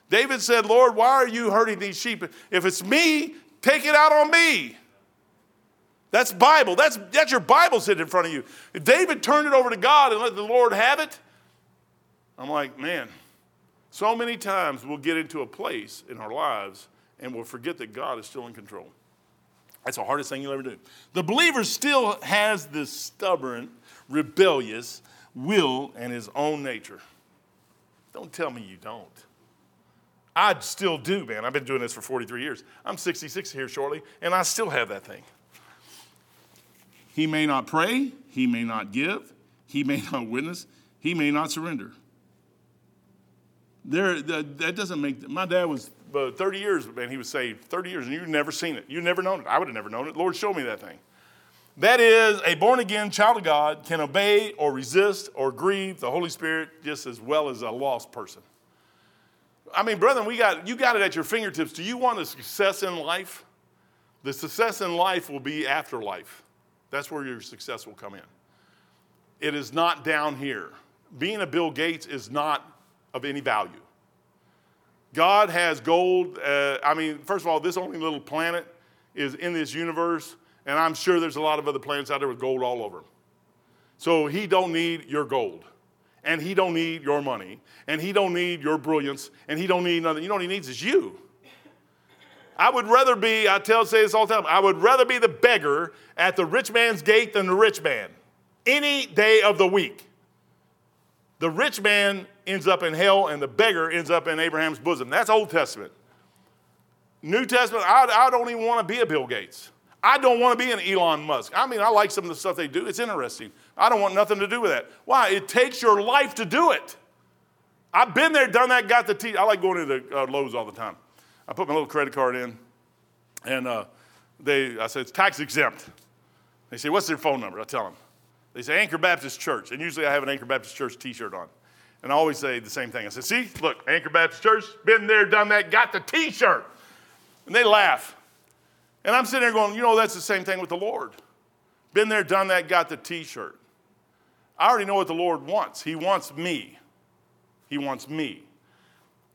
David said, Lord, why are you hurting these sheep? If it's me, take it out on me. That's Bible. That's, that's your Bible sitting in front of you. If David turned it over to God and let the Lord have it, I'm like, man, so many times we'll get into a place in our lives and we'll forget that God is still in control. That's the hardest thing you'll ever do. The believer still has this stubborn, rebellious will and his own nature. Don't tell me you don't. I still do, man. I've been doing this for 43 years. I'm 66 here shortly, and I still have that thing. He may not pray, he may not give, he may not witness, he may not surrender. There, that doesn't make. My dad was but 30 years, man, he was saved. 30 years, and you've never seen it. You've never known it. I would have never known it. Lord, show me that thing. That is, a born again child of God can obey or resist or grieve the Holy Spirit just as well as a lost person. I mean, brethren, we got, you got it at your fingertips. Do you want a success in life? The success in life will be after life. That's where your success will come in. It is not down here. Being a Bill Gates is not of any value. God has gold. Uh, I mean, first of all, this only little planet is in this universe, and I'm sure there's a lot of other planets out there with gold all over them. So he don't need your gold, and he don't need your money, and he don't need your brilliance, and he don't need nothing. You know what he needs is you. I would rather be, I tell say this all the time, I would rather be the beggar at the rich man's gate than the rich man any day of the week. The rich man ends up in hell and the beggar ends up in Abraham's bosom. That's Old Testament. New Testament, I, I don't even want to be a Bill Gates. I don't want to be an Elon Musk. I mean, I like some of the stuff they do. It's interesting. I don't want nothing to do with that. Why? It takes your life to do it. I've been there, done that, got the tea. I like going into uh, Lowe's all the time. I put my little credit card in, and uh, they, I said, it's tax exempt. They say, what's their phone number? I tell them. They say, Anchor Baptist Church. And usually I have an Anchor Baptist Church t shirt on. And I always say the same thing. I said, see, look, Anchor Baptist Church, been there, done that, got the t shirt. And they laugh. And I'm sitting there going, you know, that's the same thing with the Lord. Been there, done that, got the t shirt. I already know what the Lord wants. He wants me. He wants me.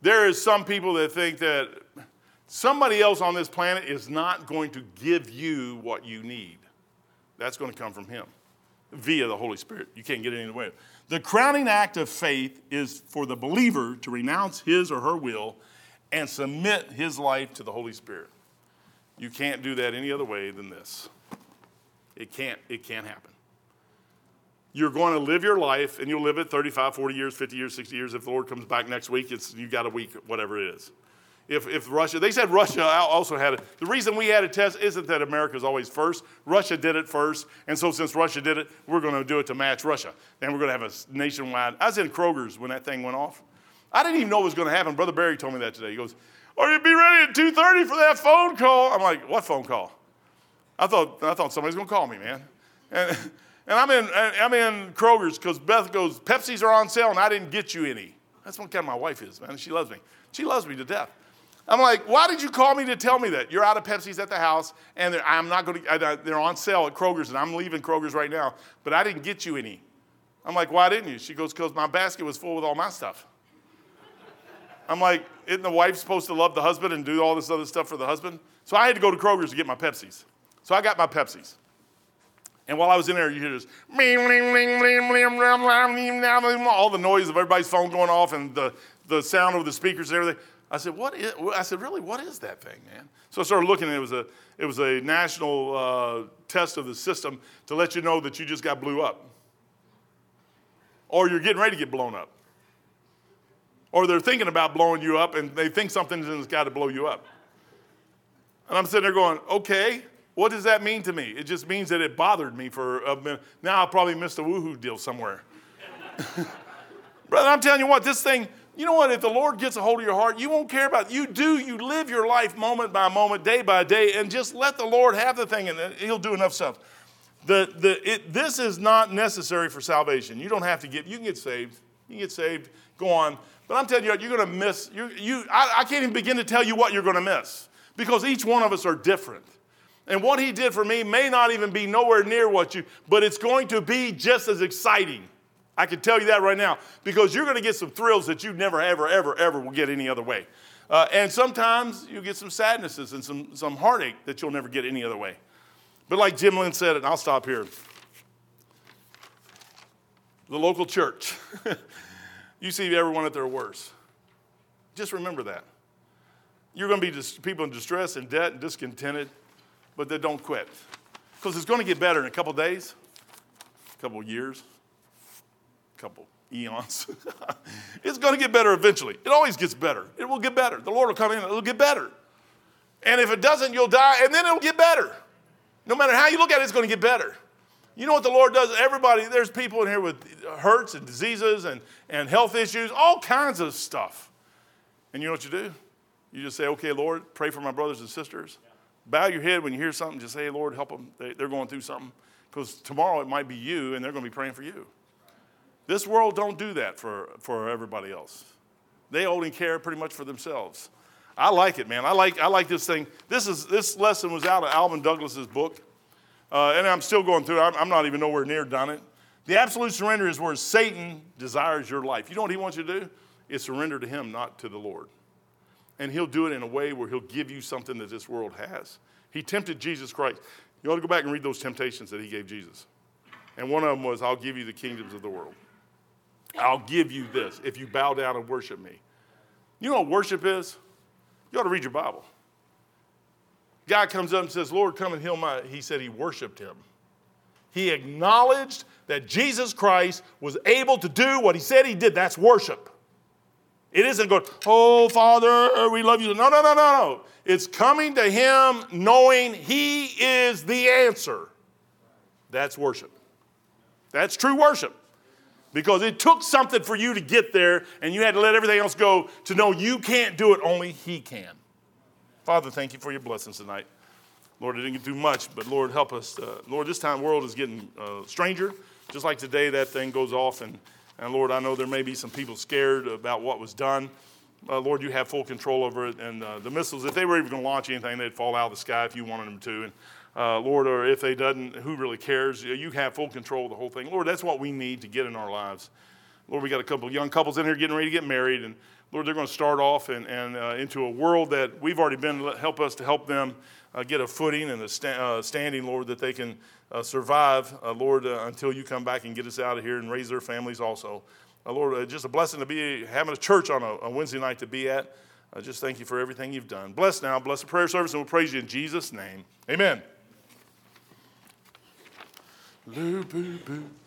There is some people that think that somebody else on this planet is not going to give you what you need. That's going to come from Him via the Holy Spirit. You can't get it any way. The crowning act of faith is for the believer to renounce his or her will and submit his life to the Holy Spirit. You can't do that any other way than this. It can't, it can't happen. You're going to live your life and you'll live it 35, 40 years, 50 years, 60 years. If the Lord comes back next week, it's you got a week, whatever it is if, if Russia, they said Russia also had it. The reason we had a test isn't that America's always first. Russia did it first. And so since Russia did it, we're going to do it to match Russia. And we're going to have a nationwide. I was in Kroger's when that thing went off. I didn't even know it was going to happen. Brother Barry told me that today. He goes, Are you be ready at 2.30 for that phone call? I'm like, what phone call? I thought, I thought somebody's going to call me, man. And, and I'm in, I'm in Kroger's because Beth goes, Pepsis are on sale and I didn't get you any. That's what kind of my wife is, man. She loves me. She loves me to death. I'm like, why did you call me to tell me that? You're out of Pepsi's at the house, and I'm not going to, they're on sale at Kroger's, and I'm leaving Kroger's right now, but I didn't get you any. I'm like, why didn't you? She goes, because my basket was full with all my stuff. I'm like, isn't the wife supposed to love the husband and do all this other stuff for the husband? So I had to go to Kroger's to get my Pepsi's. So I got my Pepsi's. And while I was in there, you hear this all the noise of everybody's phone going off and the, the sound of the speakers and everything. I said, what is, I said, really, what is that thing, man? So I started looking, and it was a, it was a national uh, test of the system to let you know that you just got blew up. Or you're getting ready to get blown up. Or they're thinking about blowing you up, and they think something's got to blow you up. And I'm sitting there going, okay, what does that mean to me? It just means that it bothered me for a minute. Now I'll probably missed a woohoo deal somewhere. Brother, I'm telling you what, this thing, you know what? If the Lord gets a hold of your heart, you won't care about it. You do. You live your life moment by moment, day by day, and just let the Lord have the thing, and He'll do enough stuff. The, the, it, this is not necessary for salvation. You don't have to get, you can get saved. You can get saved, go on. But I'm telling you, you're going to miss, you, you, I, I can't even begin to tell you what you're going to miss because each one of us are different. And what He did for me may not even be nowhere near what you, but it's going to be just as exciting. I can tell you that right now because you're going to get some thrills that you never, ever, ever, ever will get any other way. Uh, and sometimes you get some sadnesses and some, some heartache that you'll never get any other way. But like Jim Lynn said, and I'll stop here the local church, you see everyone at their worst. Just remember that. You're going to be dis- people in distress and debt and discontented, but they don't quit. Because it's going to get better in a couple days, a couple years, couple eons. it's going to get better eventually. It always gets better. It will get better. The Lord will come in it'll get better. And if it doesn't, you'll die and then it'll get better. No matter how you look at it, it's going to get better. You know what the Lord does? Everybody, there's people in here with hurts and diseases and, and health issues, all kinds of stuff. And you know what you do? You just say, okay, Lord, pray for my brothers and sisters. Bow your head when you hear something. Just say, hey, Lord, help them. They, they're going through something. Because tomorrow it might be you and they're going to be praying for you. This world don't do that for, for everybody else. They only care pretty much for themselves. I like it, man. I like, I like this thing. This, is, this lesson was out of Alvin Douglas's book, uh, and I'm still going through it. I'm, I'm not even nowhere near done it. The absolute surrender is where Satan desires your life. You know what he wants you to do? Is surrender to him, not to the Lord. and he'll do it in a way where he'll give you something that this world has. He tempted Jesus Christ. You ought to go back and read those temptations that he gave Jesus. And one of them was, I'll give you the kingdoms of the world. I'll give you this if you bow down and worship me. You know what worship is? You ought to read your Bible. Guy comes up and says, Lord, come and heal my. He said he worshiped him. He acknowledged that Jesus Christ was able to do what he said he did. That's worship. It isn't going, oh, Father, we love you. No, no, no, no, no. It's coming to him knowing he is the answer. That's worship. That's true worship. Because it took something for you to get there, and you had to let everything else go to know you can't do it, only He can. Father, thank you for your blessings tonight. Lord, I didn't do much, but Lord, help us. Uh, Lord, this time world is getting uh, stranger. Just like today, that thing goes off, and, and Lord, I know there may be some people scared about what was done. Uh, Lord, you have full control over it. And uh, the missiles, if they were even going to launch anything, they'd fall out of the sky if you wanted them to. And uh, Lord, or if they doesn't, who really cares? You have full control of the whole thing. Lord, that's what we need to get in our lives. Lord, we got a couple young couples in here getting ready to get married, and Lord, they're going to start off and, and uh, into a world that we've already been. Help us to help them uh, get a footing and a sta- uh, standing, Lord, that they can uh, survive, uh, Lord, until you come back and get us out of here and raise their families also. Lord, just a blessing to be having a church on a, a Wednesday night to be at. Just thank you for everything you've done. Bless now, bless the prayer service, and we'll praise you in Jesus' name. Amen. Lou boo boo.